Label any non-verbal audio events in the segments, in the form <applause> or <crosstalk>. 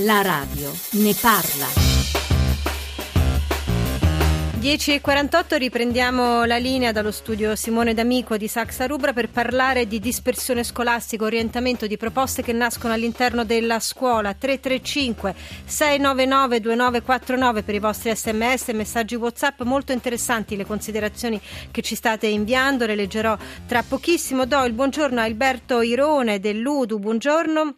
La radio ne parla. 10.48 riprendiamo la linea dallo studio Simone D'Amico di Saxa Rubra per parlare di dispersione scolastica, orientamento di proposte che nascono all'interno della scuola. 335 699 2949 per i vostri sms e messaggi WhatsApp. Molto interessanti le considerazioni che ci state inviando, le leggerò tra pochissimo. Do il buongiorno a Alberto Irone dell'Udu. Buongiorno.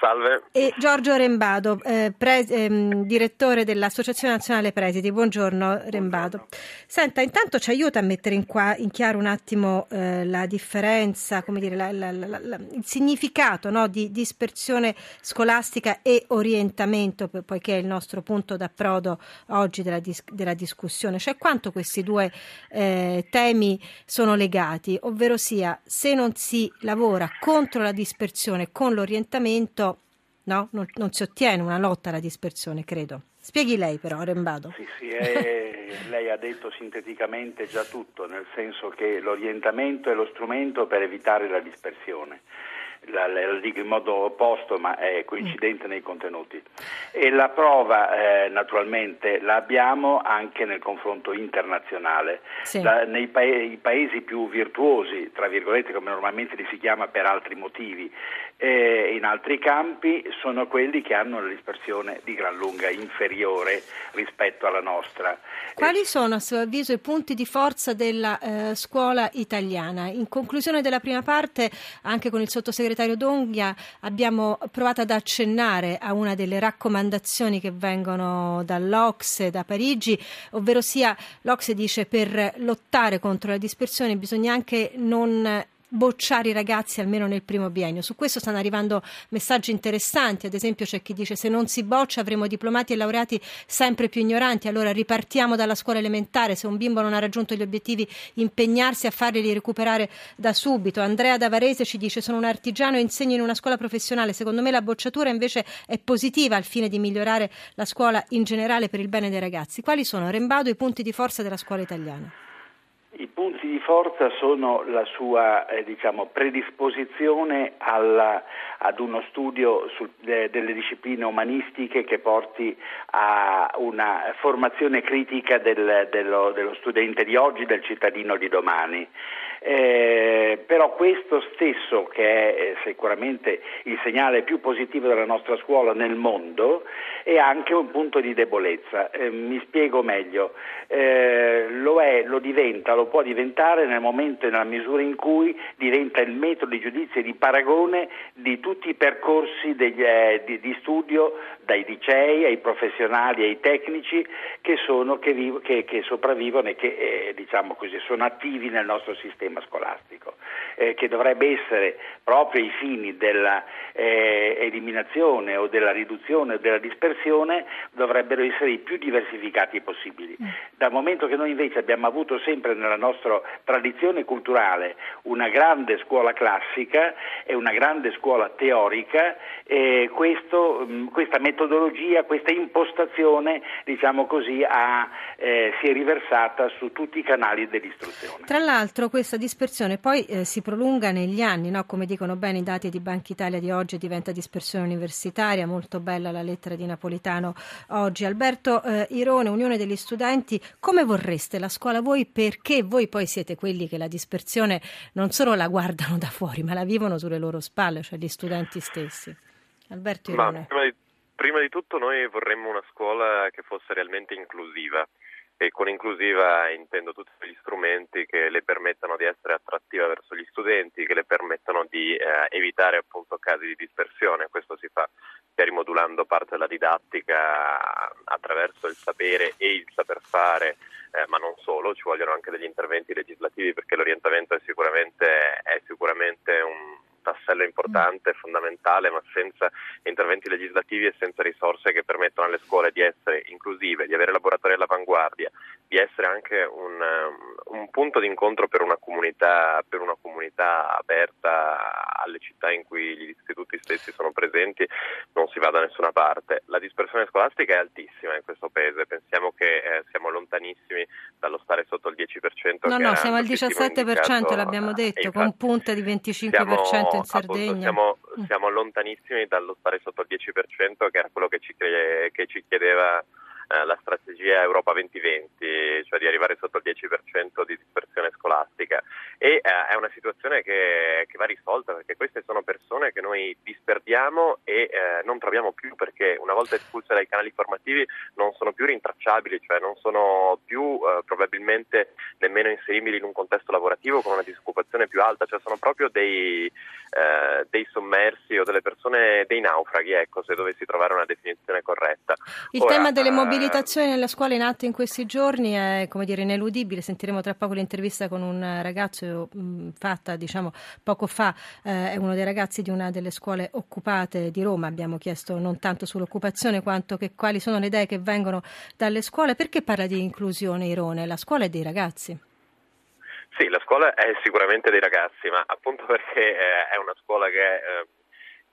Salve. E Giorgio Rembado, eh, pre- ehm, direttore dell'Associazione Nazionale Presidi. Buongiorno Rembado. Senta, intanto ci aiuta a mettere in, qua, in chiaro un attimo eh, la differenza, come dire, la, la, la, il significato no, di dispersione scolastica e orientamento, poiché è il nostro punto d'approdo oggi della, dis- della discussione, cioè quanto questi due eh, temi sono legati, ovvero sia se non si lavora contro la dispersione con l'orientamento no? non, non, si ottiene una lotta alla dispersione, credo. Spieghi lei però, Rembado. Sì, sì, eh, <laughs> lei ha detto sinteticamente già tutto, nel senso che l'orientamento è lo strumento per evitare la dispersione la, la dico in modo opposto ma è coincidente nei contenuti. E la prova eh, naturalmente la abbiamo anche nel confronto internazionale. Sì. la, nei pa- paesi più virtuosi tra virgolette come normalmente li si chiama per altri motivi eh, in altri campi sono quelli che hanno la dispersione di gran lunga inferiore rispetto alla nostra. Quali sono a suo avviso i punti di forza della eh, scuola italiana? In conclusione della prima parte anche con il sottosegretario sottosegretario Donghia abbiamo provato ad accennare a una delle raccomandazioni che vengono dall'Ocse, da Parigi, ovvero sia l'Ocse dice per lottare contro la dispersione bisogna anche non bocciare i ragazzi almeno nel primo biennio. Su questo stanno arrivando messaggi interessanti, ad esempio c'è chi dice se non si boccia avremo diplomati e laureati sempre più ignoranti, allora ripartiamo dalla scuola elementare, se un bimbo non ha raggiunto gli obiettivi impegnarsi a farli recuperare da subito. Andrea Davarese ci dice sono un artigiano e insegno in una scuola professionale, secondo me la bocciatura invece è positiva al fine di migliorare la scuola in generale per il bene dei ragazzi. Quali sono, Rembado, i punti di forza della scuola italiana? I punti di forza sono la sua eh, diciamo, predisposizione alla, ad uno studio sul, de, delle discipline umanistiche che porti a una formazione critica del, dello, dello studente di oggi, del cittadino di domani. Eh, però questo stesso, che è eh, sicuramente il segnale più positivo della nostra scuola nel mondo, è anche un punto di debolezza. Eh, mi spiego meglio. Eh, lo è, lo diventa, lo può diventare nel momento e nella misura in cui diventa il metodo di giudizio e di paragone di tutti i percorsi degli, eh, di, di, studio, dai licei ai professionali ai tecnici che, sono, che, vivo, che, che sopravvivono e che eh, diciamo così, sono attivi nel nostro sistema sistema scolastico, eh, che dovrebbe essere proprio ai fini dell'eliminazione eh, o della riduzione o della dispersione, dovrebbero essere i più diversificati possibili. Mm. Dal momento che noi invece abbiamo avuto sempre nella nostra tradizione culturale una grande scuola classica e una grande scuola teorica, eh, questo, mh, mm, questa metodologia, questa impostazione, diciamo così, ha, eh, si è riversata su tutti i canali dell'istruzione. Tra l'altro questa dispersione poi eh, si prolunga negli anni, no? come dicono bene i dati di Banca Italia di oggi, diventa dispersione universitaria, molto bella la lettera di Napolitano oggi. Alberto eh, Irone, Unione degli Studenti, come vorreste la scuola voi? Perché voi poi siete quelli che la dispersione non solo la guardano da fuori, ma la vivono sulle loro spalle, cioè gli studenti stessi. Alberto Irone. Prima di tutto noi vorremmo una scuola che fosse realmente inclusiva e con inclusiva intendo tutti gli strumenti che le permettano di essere attrattiva verso gli studenti, che le permettano di eh, evitare appunto casi di dispersione. Questo si fa rimodulando parte della didattica attraverso il sapere e il saper fare, eh, ma non solo, ci vogliono anche degli interventi legislativi perché l'orientamento è sicuramente, è sicuramente un tassello importante, fondamentale, ma senza interventi legislativi e senza risorse che permettano alle scuole di essere inclusive, di avere laboratori all'avanguardia, di essere anche un, um, un punto d'incontro per una, comunità, per una comunità aperta alle città in cui gli istituti stessi sono presenti, non si va da nessuna parte. La dispersione scolastica è altissima in questo paese, pensiamo che eh, siamo lontanissimi dallo stare sotto il 10%. No, no, siamo al 17%, l'abbiamo detto, con punte di 25% siamo, in Sardegna. Appunto, siamo, mm. siamo, lontanissimi dallo stare sotto il 10%, che era quello che ci, che ci chiedeva eh, la strategia Europa 2020, cioè di arrivare sotto il 10% di dispersione scolastica. E eh, è una situazione che, che, va risolta perché queste sono persone che noi disperdiamo e eh, non troviamo più perché una volta espulse dai canali formativi non sono più rintracciabili, cioè non sono più eh, probabilmente nemmeno inseribili in un contesto lavorativo con una disoccupazione più alta, cioè sono proprio dei, eh, dei sommersi o delle persone, dei naufraghi, ecco, se dovessi trovare una definizione corretta. Il Ora, tema delle mobilità mobilitazione nella scuola in atto in questi giorni è come dire ineludibile. Sentiremo tra poco l'intervista con un ragazzo mh, fatta diciamo poco fa, eh, è uno dei ragazzi di una delle scuole occupate di Roma. Abbiamo chiesto non tanto sull'occupazione quanto che quali sono le idee che vengono dalle scuole. Perché parla di inclusione Irone? La scuola è dei ragazzi. Sì, la scuola è sicuramente dei ragazzi, ma appunto perché eh, è una scuola che eh,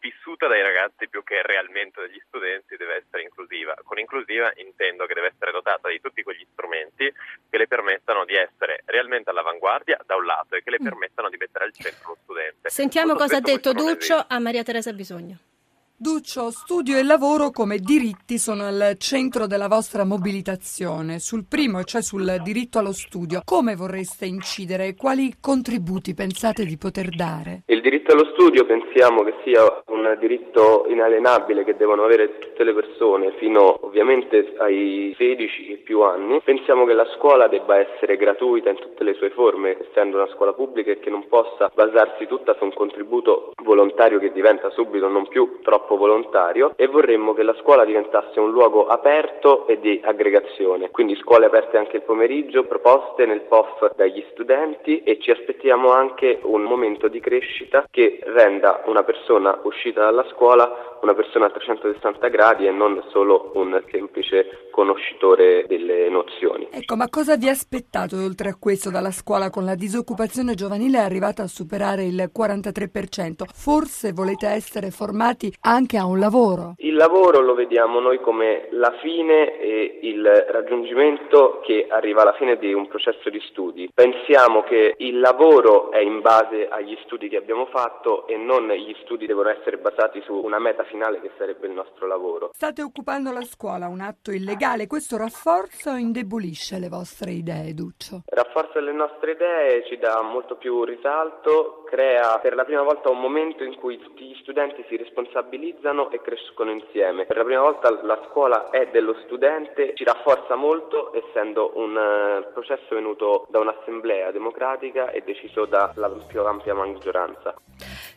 vissuta dai ragazzi più che realmente dagli studenti deve essere inclusiva. Con inclusiva intendo che deve essere dotata di tutti quegli strumenti che le permettano di essere realmente all'avanguardia da un lato e che le mm. permettano di mettere al centro lo studente. Sentiamo Tutto cosa ha detto Duccio a Maria Teresa Bisogno. Duccio, studio e lavoro come diritti sono al centro della vostra mobilitazione. Sul primo, cioè sul diritto allo studio, come vorreste incidere? Quali contributi pensate di poter dare? Il diritto allo studio pensiamo che sia un diritto inalienabile che devono avere tutte le persone fino ovviamente ai 16 e più anni. Pensiamo che la scuola debba essere gratuita in tutte le sue forme, essendo una scuola pubblica e che non possa basarsi tutta su un contributo volontario che diventa subito non più troppo troppo volontario e vorremmo che la scuola diventasse un luogo aperto e di aggregazione, quindi scuole aperte anche il pomeriggio, proposte nel POF dagli studenti e ci aspettiamo anche un momento di crescita che renda una persona uscita dalla scuola una persona a 360 gradi e non solo un semplice conoscitore delle nozioni. Ecco, ma cosa vi aspettate oltre a questo dalla scuola con la disoccupazione giovanile arrivata a superare il 43%? Forse volete essere formati anche a un lavoro? Il lavoro lo vediamo noi come la fine e il raggiungimento che arriva alla fine di un processo di studi. Pensiamo che il lavoro è in base agli studi che abbiamo fatto e non gli studi devono essere basati su una meta finale che sarebbe il nostro lavoro. State occupando la scuola, un atto illegale, questo rafforza o indebolisce le vostre idee, Duccio? Rafforza le nostre idee, ci dà molto più risalto, crea per la prima volta un momento in cui tutti gli studenti si responsabilizzano e crescono insieme. Per la prima volta la scuola è dello studente, ci rafforza molto essendo un uh, processo venuto da un'assemblea democratica e deciso dalla più ampia maggioranza.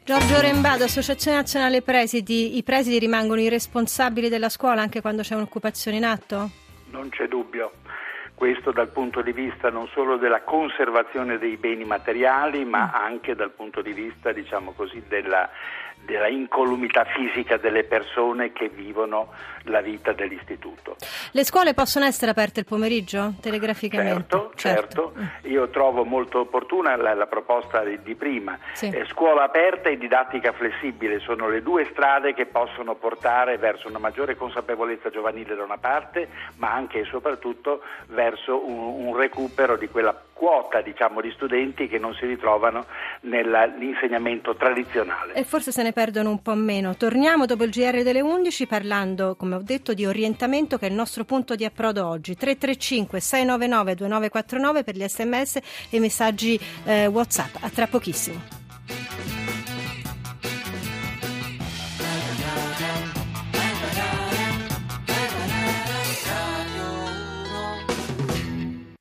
Giorgio Rembado, Associazione Nazionale Presidi, i presidi rimangono i responsabili della scuola anche quando c'è un'occupazione in atto? Non c'è dubbio. Questo dal punto di vista non solo della conservazione dei beni materiali, ma anche dal punto di vista, diciamo così, della della incolumità fisica delle persone che vivono la vita dell'istituto. Le scuole possono essere aperte il pomeriggio telegraficamente? Certo, certo. certo. Io trovo molto opportuna la, la proposta di, di prima. Sì. Eh, scuola aperta e didattica flessibile sono le due strade che possono portare verso una maggiore consapevolezza giovanile da una parte, ma anche e soprattutto verso un, un recupero di quella quota diciamo, di studenti che non si ritrovano nell'insegnamento tradizionale. E forse se ne perdono un po' meno. Torniamo dopo il GR delle 11 parlando, come ho detto, di orientamento che è il nostro punto di approdo oggi. 335 699 2949 per gli sms e messaggi eh, WhatsApp. A tra pochissimo.